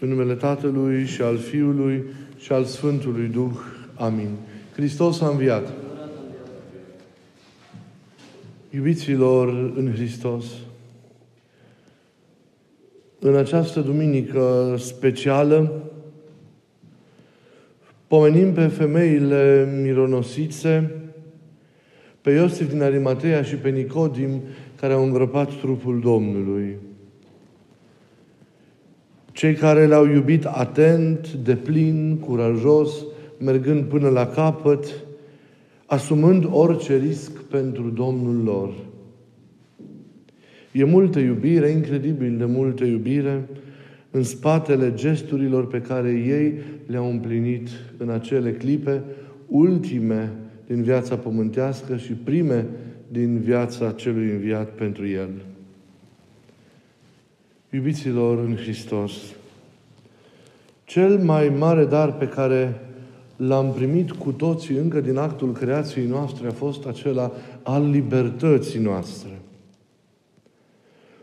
În numele Tatălui și al Fiului și al Sfântului Duh. Amin. Hristos a înviat. Iubiților în Hristos, în această duminică specială, pomenim pe femeile mironosițe, pe Iosif din Arimatea și pe Nicodim, care au îngropat trupul Domnului. Cei care l-au iubit atent, de plin, curajos, mergând până la capăt, asumând orice risc pentru Domnul lor. E multă iubire, incredibil de multă iubire, în spatele gesturilor pe care ei le-au împlinit în acele clipe, ultime din viața pământească și prime din viața celui înviat pentru el. Iubiților în Hristos, cel mai mare dar pe care l-am primit cu toții încă din actul creației noastre a fost acela al libertății noastre.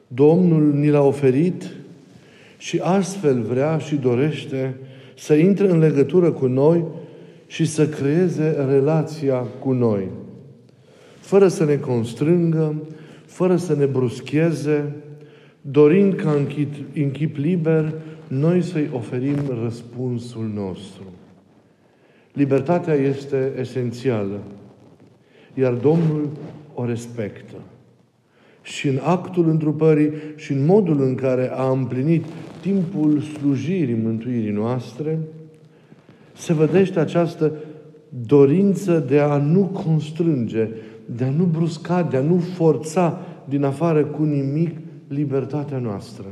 Domnul ni l-a oferit și astfel vrea și dorește să intre în legătură cu noi și să creeze relația cu noi. Fără să ne constrângă, fără să ne bruscheze, dorind ca în chip, în chip liber noi să-i oferim răspunsul nostru. Libertatea este esențială, iar Domnul o respectă. Și în actul întrupării și în modul în care a împlinit timpul slujirii mântuirii noastre, se vedește această dorință de a nu constrânge, de a nu brusca, de a nu forța din afară cu nimic libertatea noastră.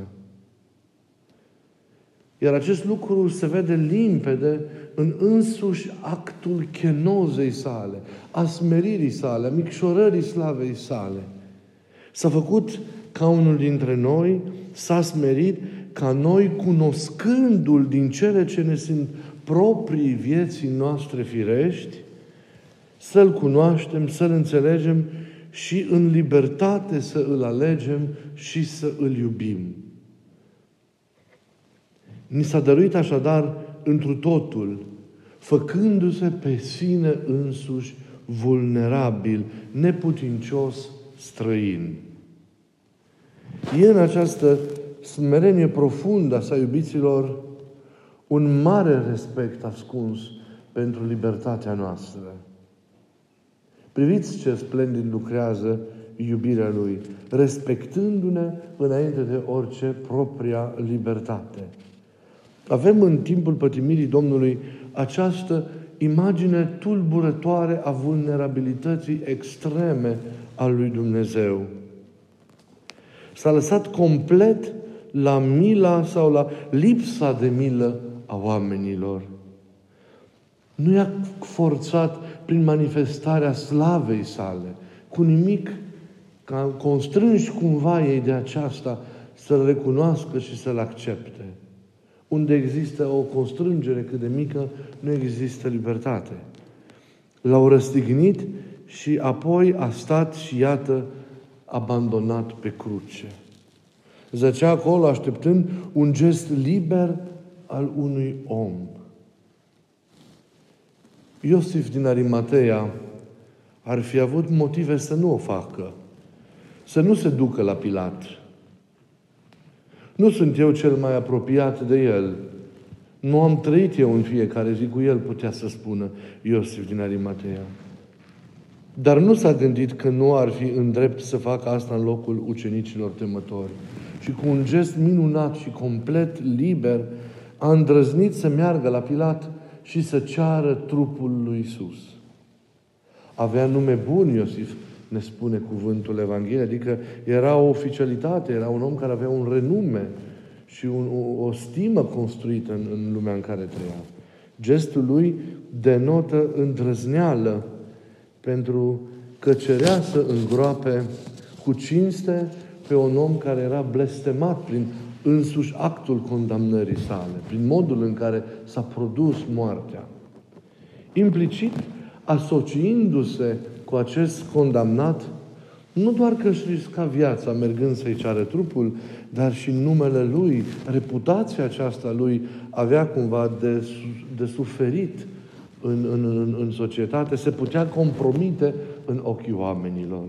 Iar acest lucru se vede limpede în însuși actul chenozei sale, a smeririi sale, a micșorării slavei sale. S-a făcut ca unul dintre noi, s-a smerit ca noi, cunoscându-L din cele ce ne sunt proprii vieții noastre firești, să-L cunoaștem, să-L înțelegem și în libertate să îl alegem și să îl iubim. Ni s-a dăruit așadar întru totul, făcându-se pe sine însuși vulnerabil, neputincios, străin. E în această smerenie profundă a sa iubiților un mare respect ascuns pentru libertatea noastră. Priviți ce splendid lucrează iubirea Lui, respectându-ne înainte de orice propria libertate. Avem în timpul pătimirii Domnului această imagine tulburătoare a vulnerabilității extreme a lui Dumnezeu. S-a lăsat complet la mila sau la lipsa de milă a oamenilor. Nu i-a forțat prin manifestarea slavei sale, cu nimic ca constrângi cumva ei de aceasta să-L recunoască și să-L accepte. Unde există o constrângere cât de mică, nu există libertate. L-au răstignit și apoi a stat și iată abandonat pe cruce. Zăcea acolo așteptând un gest liber al unui om. Iosif din Arimatea ar fi avut motive să nu o facă, să nu se ducă la Pilat. Nu sunt eu cel mai apropiat de el. Nu am trăit eu în fiecare zi cu el, putea să spună Iosif din Arimatea. Dar nu s-a gândit că nu ar fi în drept să facă asta în locul ucenicilor temători. Și cu un gest minunat și complet liber, a îndrăznit să meargă la Pilat și să ceară trupul lui Isus. Avea nume bun Iosif, ne spune cuvântul Evangheliei, adică era o oficialitate, era un om care avea un renume și un, o, o stimă construită în, în lumea în care trăia. Gestul lui denotă îndrăzneală pentru că cerea să îngroape cu cinste pe un om care era blestemat prin însuși actul condamnării sale, prin modul în care s-a produs moartea. Implicit, asociindu-se cu acest condamnat, Nu doar că își risca viața mergând să-i ceară trupul, dar și numele lui, reputația aceasta lui avea cumva de, de suferit în, în, în, în societate, se putea compromite în ochii oamenilor.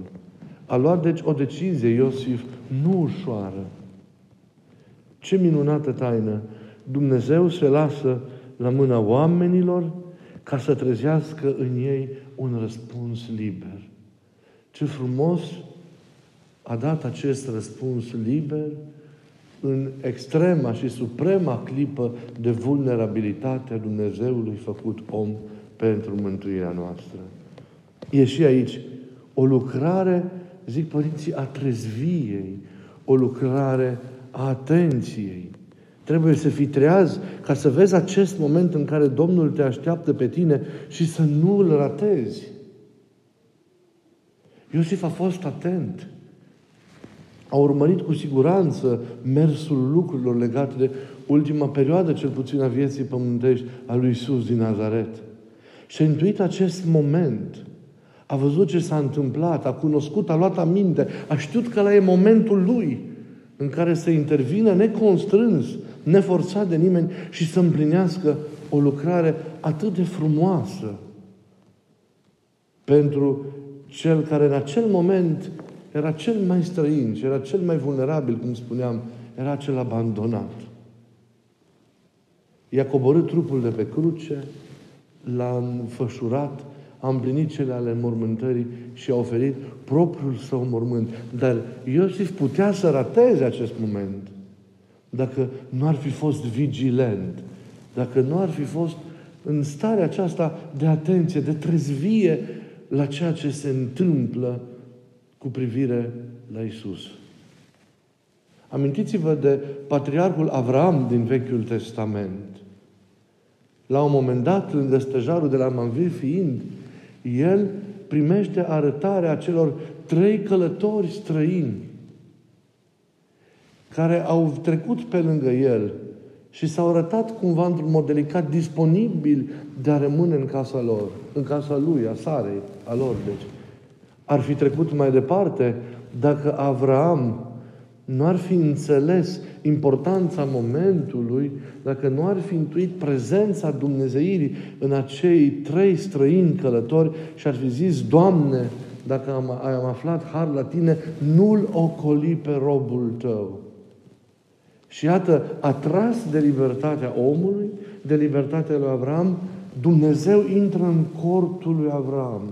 A luat deci o decizie Iosif nu ușoară. Ce minunată taină! Dumnezeu se lasă la mâna oamenilor ca să trezească în ei un răspuns liber. Ce frumos a dat acest răspuns liber în extrema și suprema clipă de vulnerabilitate a Dumnezeului făcut om pentru mântuirea noastră. E și aici o lucrare, zic părinții, a trezviei, o lucrare a atenției. Trebuie să fii treaz ca să vezi acest moment în care Domnul te așteaptă pe tine și să nu îl ratezi. Iosif a fost atent. A urmărit cu siguranță mersul lucrurilor legate de ultima perioadă, cel puțin a vieții pământești, a lui Isus din Nazaret. Și a intuit acest moment. A văzut ce s-a întâmplat, a cunoscut, a luat aminte, a știut că la e momentul lui în care să intervină neconstrâns, neforțat de nimeni și să împlinească o lucrare atât de frumoasă pentru cel care în acel moment era cel mai străin și era cel mai vulnerabil, cum spuneam, era cel abandonat. I-a coborât trupul de pe cruce, l-a înfășurat, a împlinit cele ale mormântării și a oferit propriul său mormânt. Dar Iosif putea să rateze acest moment dacă nu ar fi fost vigilent, dacă nu ar fi fost în starea aceasta de atenție, de trezvie la ceea ce se întâmplă cu privire la Isus. Amintiți-vă de patriarhul Avram din Vechiul Testament. La un moment dat, lângă stejarul de la Manvir fiind, el primește arătarea celor trei călători străini care au trecut pe lângă el și s-au arătat cumva într-un mod delicat disponibil de a rămâne în casa lor, în casa lui, a Sarei, a lor, deci. Ar fi trecut mai departe dacă Avraam nu ar fi înțeles importanța momentului, dacă nu ar fi intuit prezența Dumnezeirii în acei trei străini călători și ar fi zis, Doamne, dacă am, am aflat har la Tine, nu-L ocoli pe robul Tău. Și iată, atras de libertatea omului, de libertatea lui Avram, Dumnezeu intră în cortul lui Avram,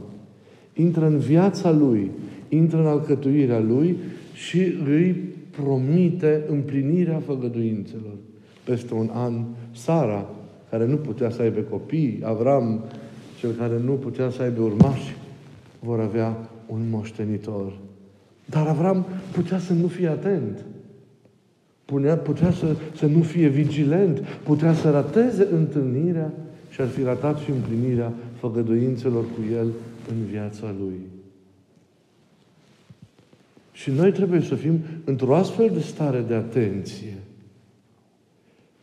intră în viața lui, intră în alcătuirea lui și îi promite împlinirea făgăduințelor. Peste un an, Sara, care nu putea să aibă copii, Avram, cel care nu putea să aibă urmași, vor avea un moștenitor. Dar Avram putea să nu fie atent. Putea, putea să, să nu fie vigilent, putea să rateze întâlnirea și ar fi ratat și împlinirea făgăduințelor cu el în viața lui. Și noi trebuie să fim într-o astfel de stare de atenție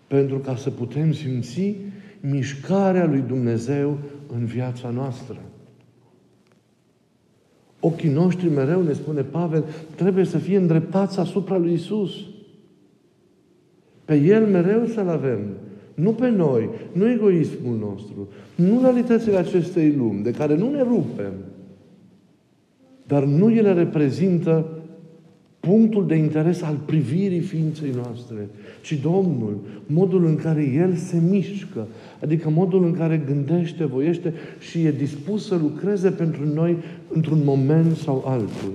pentru ca să putem simți mișcarea lui Dumnezeu în viața noastră. Ochii noștri mereu, ne spune Pavel, trebuie să fie îndreptați asupra lui Isus. Pe El mereu să-L avem. Nu pe noi, nu egoismul nostru, nu realitățile acestei lumi, de care nu ne rupem, dar nu ele reprezintă punctul de interes al privirii ființei noastre, ci Domnul, modul în care El se mișcă, adică modul în care gândește, voiește și e dispus să lucreze pentru noi într-un moment sau altul.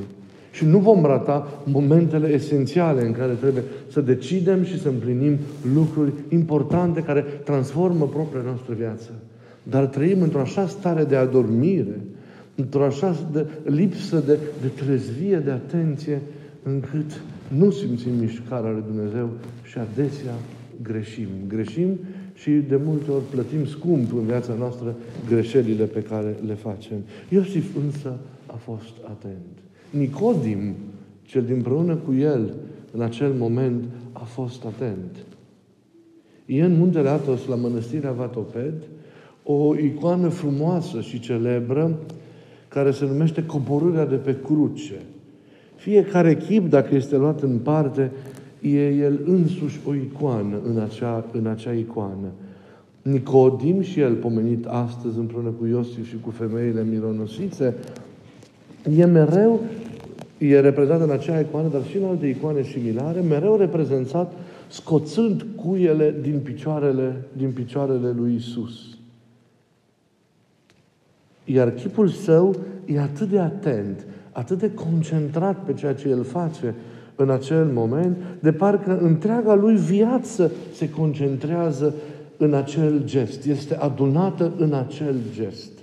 Și nu vom rata momentele esențiale în care trebuie să decidem și să împlinim lucruri importante care transformă propria noastră viață. Dar trăim într-o așa stare de adormire, într-o așa de lipsă de, de trezvie, de atenție, încât nu simțim mișcarea lui Dumnezeu și adesea greșim. Greșim și de multe ori plătim scump în viața noastră greșelile pe care le facem. Iosif însă a fost atent. Nicodim, cel din împreună cu el, în acel moment, a fost atent. E în muntele Atos, la mănăstirea Vatoped, o icoană frumoasă și celebră care se numește Coborârea de pe cruce – Fiecare chip, dacă este luat în parte, e el însuși o icoană în acea, în acea icoană. Nicodim și el, pomenit astăzi împreună cu Iosif și cu femeile mironosițe, e mereu, e reprezentat în acea icoană, dar și în alte icoane similare, mereu reprezentat scoțând cuiele din picioarele, din picioarele lui Isus. Iar chipul său e atât de atent, atât de concentrat pe ceea ce el face în acel moment, de parcă întreaga lui viață se concentrează în acel gest, este adunată în acel gest.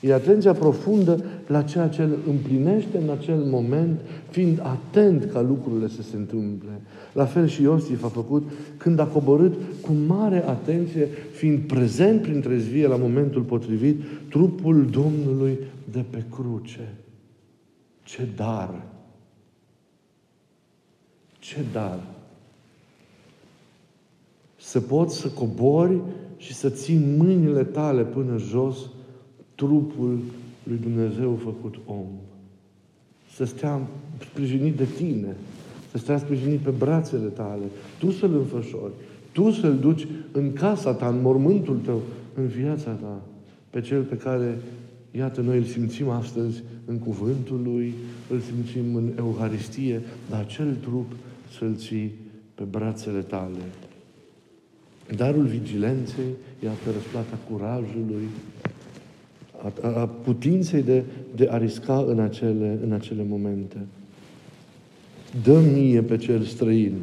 E atenția profundă la ceea ce îl împlinește în acel moment, fiind atent ca lucrurile să se întâmple. La fel și Iosif a făcut când a coborât cu mare atenție, fiind prezent prin trezvie la momentul potrivit, trupul Domnului de pe cruce. Ce dar! Ce dar! Să poți să cobori și să ții mâinile tale până jos trupul lui Dumnezeu făcut om. Să stea sprijinit de tine, să stea sprijinit pe brațele tale, tu să-l înfășori, tu să-l duci în casa ta, în mormântul tău, în viața ta, pe cel pe care, iată, noi îl simțim astăzi în cuvântul Lui, îl simțim în Euharistie, dar acel trup să-l ții pe brațele tale. Darul vigilenței, iată răsplata curajului, a, a putinței de, de a risca în acele, în acele momente. Dă mie pe cel străin.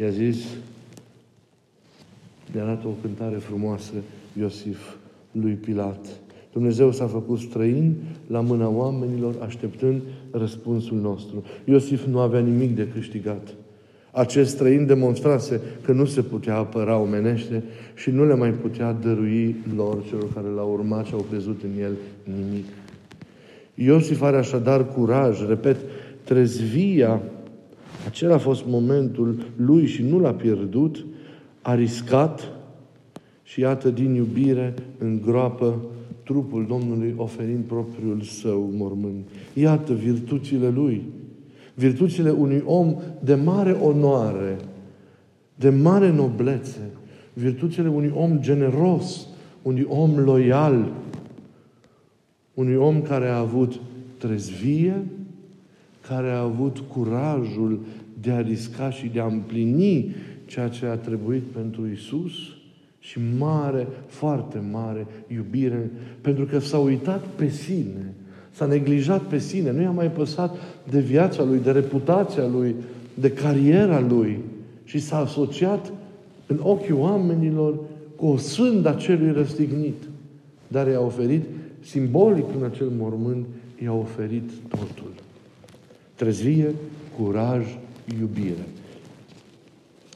I-a zis, de arată o cântare frumoasă Iosif lui Pilat. Dumnezeu s-a făcut străin la mâna oamenilor, așteptând răspunsul nostru. Iosif nu avea nimic de câștigat. Acest străin demonstrase că nu se putea apăra omenește și nu le mai putea dărui lor, celor care l-au urmat și au crezut în el, nimic. Iosif are așadar curaj, repet, trezvia, acela a fost momentul lui și nu l-a pierdut, a riscat și iată din iubire îngroapă trupul Domnului oferind propriul său mormânt. Iată virtuțile lui virtuțile unui om de mare onoare, de mare noblețe, virtuțile unui om generos, unui om loial, unui om care a avut trezvie, care a avut curajul de a risca și de a împlini ceea ce a trebuit pentru Isus și mare, foarte mare iubire, pentru că s-a uitat pe sine S-a neglijat pe sine, nu i-a mai păsat de viața lui, de reputația lui, de cariera lui și s-a asociat în ochii oamenilor cu o sânda celui răstignit. Dar i-a oferit, simbolic în acel mormânt, i-a oferit totul. Trezvie, curaj, iubire.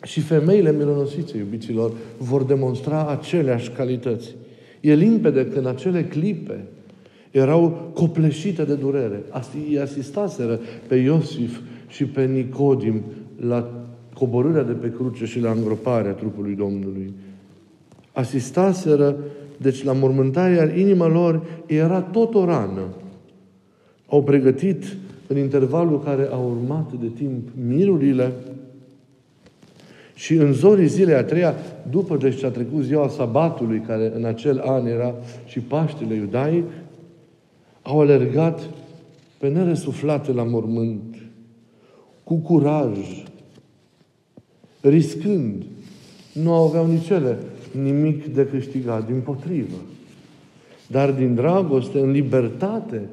Și femeile mironosițe, iubiților, vor demonstra aceleași calități. E limpede că în acele clipe erau copleșite de durere. Îi asistaseră pe Iosif și pe Nicodim la coborârea de pe cruce și la îngroparea trupului Domnului. Asistaseră, deci la mormântare, iar inima lor era tot o rană. Au pregătit în intervalul care a urmat de timp mirurile și în zorii zilei a treia, după deci ce a trecut ziua sabatului, care în acel an era și Paștele Iudai, au alergat pe neresuflate la mormânt, cu curaj, riscând. Nu aveau nici ele nimic de câștigat, din potrivă. Dar din dragoste, în libertate,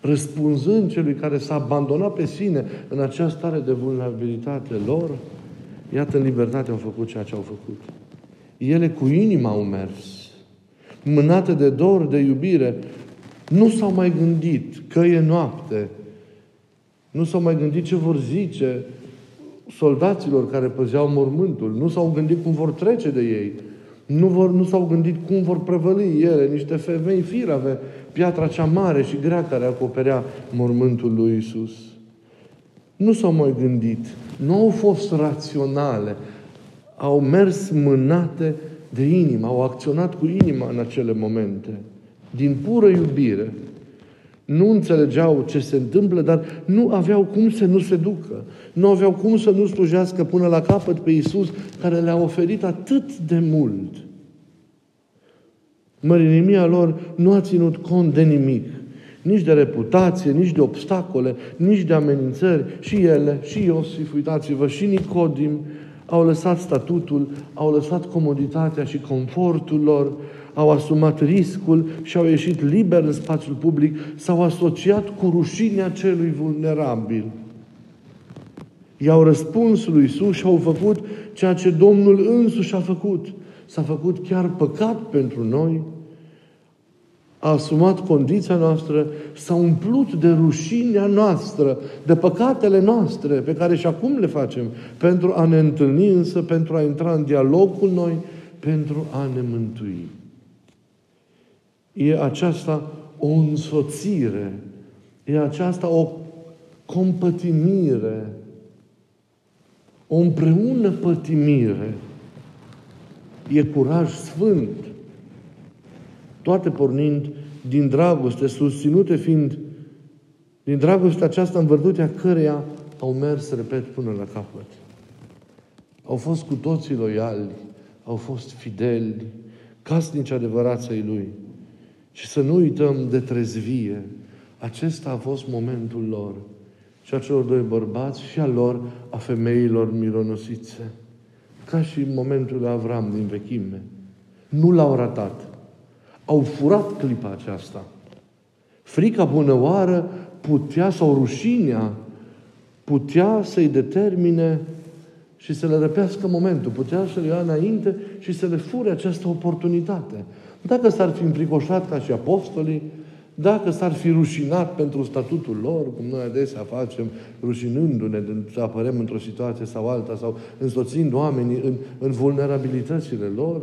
răspunzând celui care s-a abandonat pe sine în această stare de vulnerabilitate lor, iată, în libertate au făcut ceea ce au făcut. Ele cu inima au mers, mânate de dor, de iubire, nu s-au mai gândit că e noapte. Nu s-au mai gândit ce vor zice soldaților care păzeau mormântul. Nu s-au gândit cum vor trece de ei. Nu, vor, nu s-au gândit cum vor prăvăli ele niște femei firave, piatra cea mare și grea care acoperea mormântul lui Isus. Nu s-au mai gândit. Nu au fost raționale. Au mers mânate de inimă. Au acționat cu inima în acele momente din pură iubire. nu înțelegeau ce se întâmplă, dar nu aveau cum să nu se ducă. Nu aveau cum să nu slujească până la capăt pe Iisus, care le-a oferit atât de mult. Mărinimia lor nu a ținut cont de nimic. Nici de reputație, nici de obstacole, nici de amenințări. Și ele, și Iosif, uitați-vă, și Nicodim, au lăsat statutul, au lăsat comoditatea și confortul lor, au asumat riscul și au ieșit liber în spațiul public, s-au asociat cu rușinea celui vulnerabil. I-au răspuns lui Isus și au făcut ceea ce Domnul însuși a făcut. S-a făcut chiar păcat pentru noi, a asumat condiția noastră, s-a umplut de rușinea noastră, de păcatele noastre, pe care și acum le facem, pentru a ne întâlni însă, pentru a intra în dialog cu noi, pentru a ne mântui. E aceasta o însoțire, e aceasta o compătimire, o împreună pătimire. E curaj sfânt. Toate pornind din dragoste, susținute fiind din dragostea aceasta în vârtutea căreia au mers, repet, până la capăt. Au fost cu toții loiali, au fost fideli, casnici adevăraței Lui. Și să nu uităm de trezvie. Acesta a fost momentul lor. Și a celor doi bărbați și a lor, a femeilor mironosițe. Ca și în momentul lui Avram din vechime. Nu l-au ratat. Au furat clipa aceasta. Frica bunăoară putea, sau rușinea, putea să-i determine și să le răpească momentul. Putea să le ia înainte și să le fure această oportunitate. Dacă s-ar fi înfricoșat ca și apostolii, dacă s-ar fi rușinat pentru statutul lor, cum noi adesea facem, rușinându-ne să apărăm într-o situație sau alta, sau însoțind oamenii în, în vulnerabilitățile lor,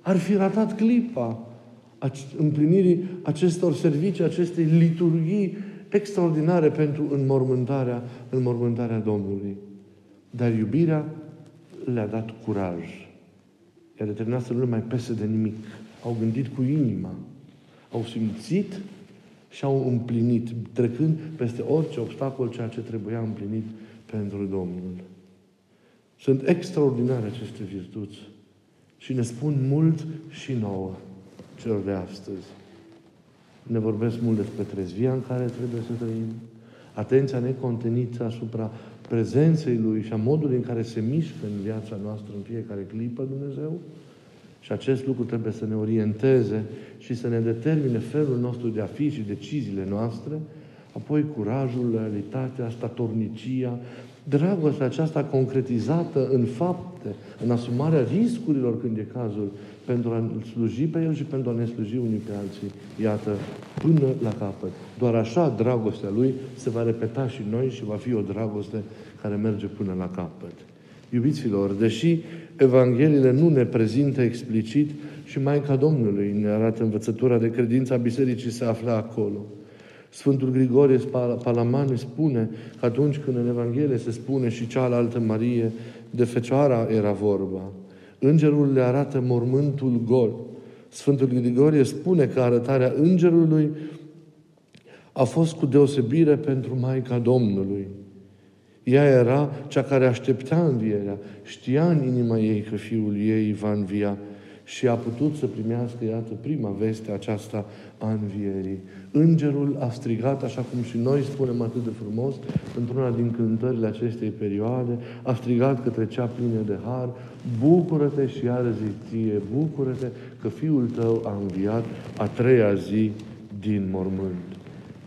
ar fi ratat clipa împlinirii acestor servicii, acestei liturghii extraordinare pentru înmormântarea, înmormântarea Domnului. Dar iubirea le-a dat curaj. I-a determinat să nu le mai pese de nimic au gândit cu inima, au simțit și au împlinit, trecând peste orice obstacol ceea ce trebuia împlinit pentru Domnul. Sunt extraordinare aceste virtuți și ne spun mult și nouă celor de astăzi. Ne vorbesc mult despre trezvia în care trebuie să trăim, atenția necontenită asupra prezenței Lui și a modului în care se mișcă în viața noastră în fiecare clipă Dumnezeu, și acest lucru trebuie să ne orienteze și să ne determine felul nostru de a fi și deciziile noastre, apoi curajul, loialitatea, statornicia, dragostea aceasta concretizată în fapte, în asumarea riscurilor când e cazul, pentru a sluji pe El și pentru a ne sluji unii pe alții. Iată, până la capăt. Doar așa dragostea Lui se va repeta și noi și va fi o dragoste care merge până la capăt. Iubiților, deși Evangheliile nu ne prezintă explicit și Maica Domnului ne arată învățătura de credință a Bisericii se află acolo. Sfântul Grigorie Palamani spune că atunci când în Evanghelie se spune și cealaltă Marie, de Fecioara era vorba. Îngerul le arată mormântul gol. Sfântul Grigorie spune că arătarea îngerului a fost cu deosebire pentru Maica Domnului. Ea era cea care aștepta învierea. Știa în inima ei că fiul ei va învia și a putut să primească, iată, prima veste aceasta a învierii. Îngerul a strigat, așa cum și noi spunem atât de frumos, într-una din cântările acestei perioade, a strigat către cea plină de har, bucură-te și iară ție, bucură-te că fiul tău a înviat a treia zi din mormânt.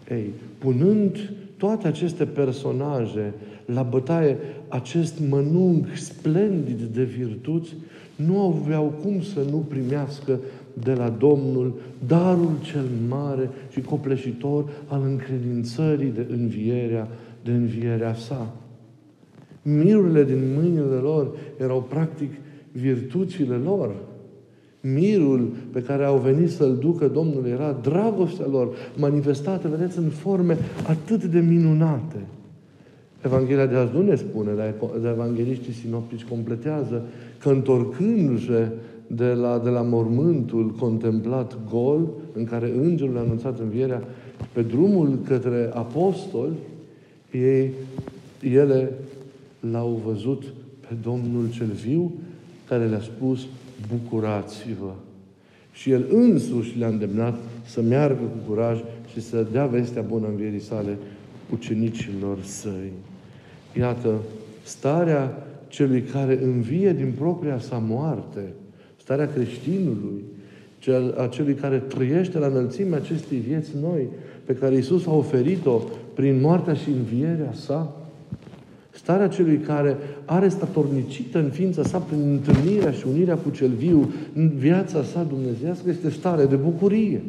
Ei, punând toate aceste personaje la bătaie acest mănunc splendid de virtuți, nu aveau cum să nu primească de la Domnul darul cel mare și copleșitor al încredințării de învierea, de învierea sa. Mirurile din mâinile lor erau practic virtuțile lor. Mirul pe care au venit să-l ducă Domnul era dragostea lor, manifestată, vedeți, în forme atât de minunate. Evanghelia de azi nu ne spune, dar evangeliștii sinoptici completează că întorcându-se de la, de la mormântul contemplat gol, în care îngerul a anunțat învierea, pe drumul către apostoli, ei, ele l-au văzut pe Domnul cel viu, care le-a spus, bucurați-vă. Și el însuși le-a îndemnat să meargă cu curaj și să dea vestea bună învierii sale ucenicilor săi. Iată, starea celui care învie din propria sa moarte, starea creștinului, cel, a celui care trăiește la înălțimea acestei vieți noi, pe care Isus a oferit-o prin moartea și învierea sa, starea celui care are statornicită în ființa sa prin întâlnirea și unirea cu cel viu în viața sa dumnezească, este stare de bucurie.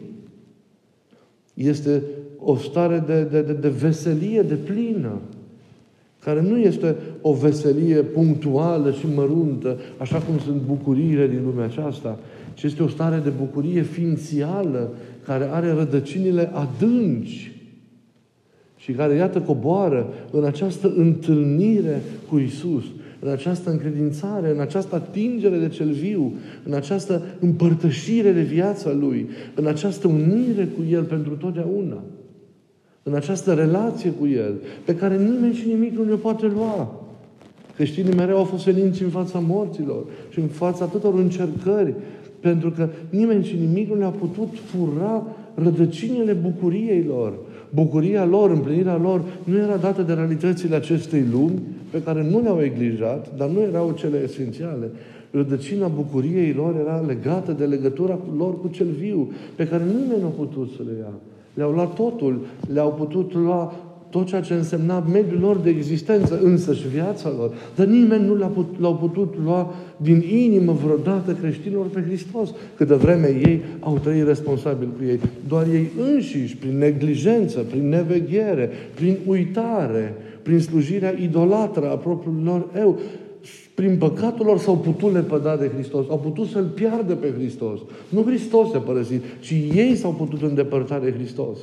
Este o stare de, de, de, de veselie de plină care nu este o veselie punctuală și măruntă, așa cum sunt bucuriile din lumea aceasta, ci este o stare de bucurie ființială, care are rădăcinile adânci și care, iată, coboară în această întâlnire cu Isus, în această încredințare, în această atingere de cel viu, în această împărtășire de viața Lui, în această unire cu El pentru totdeauna în această relație cu El, pe care nimeni și nimic nu ne poate lua. Creștinii mereu au fost veninți în fața morților și în fața tuturor încercări, pentru că nimeni și nimic nu le-a putut fura rădăcinile bucuriei lor. Bucuria lor, împlinirea lor, nu era dată de realitățile acestei lumi, pe care nu le-au neglijat, dar nu erau cele esențiale. Rădăcina bucuriei lor era legată de legătura lor cu cel viu, pe care nimeni nu a putut să le ia. Le-au luat totul, le-au putut lua tot ceea ce însemna mediul lor de existență, însă și viața lor. Dar nimeni nu l-a putut, l-au putut lua din inimă vreodată creștinilor pe Hristos, câtă vreme ei au trăit responsabil cu ei. Doar ei înșiși, prin neglijență, prin neveghere, prin uitare, prin slujirea idolatră a propriului lor eu, prin păcatul lor s-au putut lepăda de Hristos, au putut să-L piardă pe Hristos. Nu Hristos se părăsit, ci ei s-au putut îndepărta de Hristos.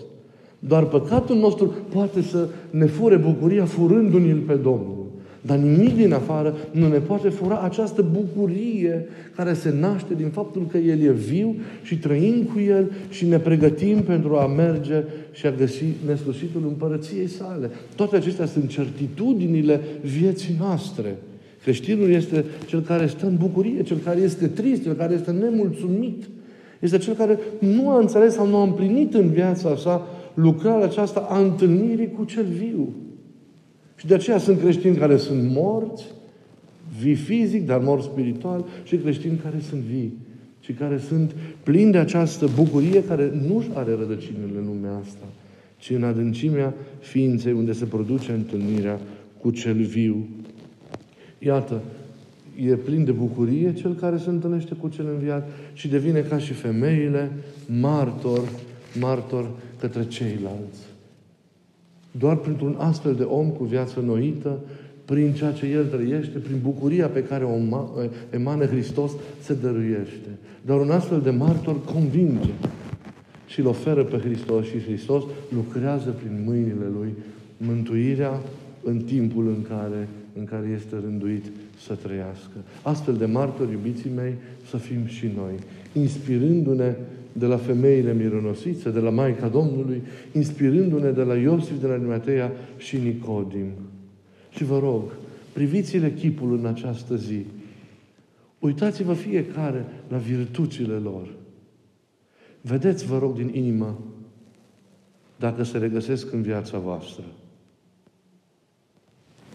Doar păcatul nostru poate să ne fure bucuria furându-ne-l pe Domnul. Dar nimic din afară nu ne poate fura această bucurie care se naște din faptul că El e viu și trăim cu El și ne pregătim pentru a merge și a găsi neslușitul împărăției sale. Toate acestea sunt certitudinile vieții noastre. Creștinul este cel care stă în bucurie, cel care este trist, cel care este nemulțumit. Este cel care nu a înțeles sau nu a împlinit în viața sa lucrarea aceasta a întâlnirii cu cel viu. Și de aceea sunt creștini care sunt morți, vii fizic, dar mor spiritual, și creștini care sunt vii și care sunt plini de această bucurie care nu-și are rădăcinile în lumea asta, ci în adâncimea ființei unde se produce întâlnirea cu cel viu. Iată, e plin de bucurie cel care se întâlnește cu cel înviat și devine ca și femeile martor, martor către ceilalți. Doar printr-un astfel de om cu viață noită, prin ceea ce el trăiește, prin bucuria pe care o emană Hristos, se dăruiește. Dar un astfel de martor convinge și îl oferă pe Hristos și Hristos lucrează prin mâinile lui mântuirea în timpul în care în care este rânduit să trăiască. Astfel de martori, iubiții mei, să fim și noi, inspirându-ne de la femeile mironosițe, de la Maica Domnului, inspirându-ne de la Iosif, de la Arimatea și Nicodim. Și vă rog, priviți-le chipul în această zi. Uitați-vă fiecare la virtuțile lor. Vedeți, vă rog, din inimă dacă se regăsesc în viața voastră.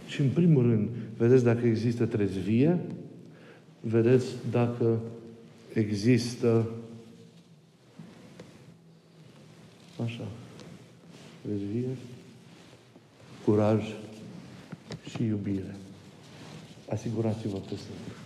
Și în primul rând, vedeți dacă există trezvie, vedeți dacă există așa, trezvie, curaj și iubire. Asigurați-vă că sunt.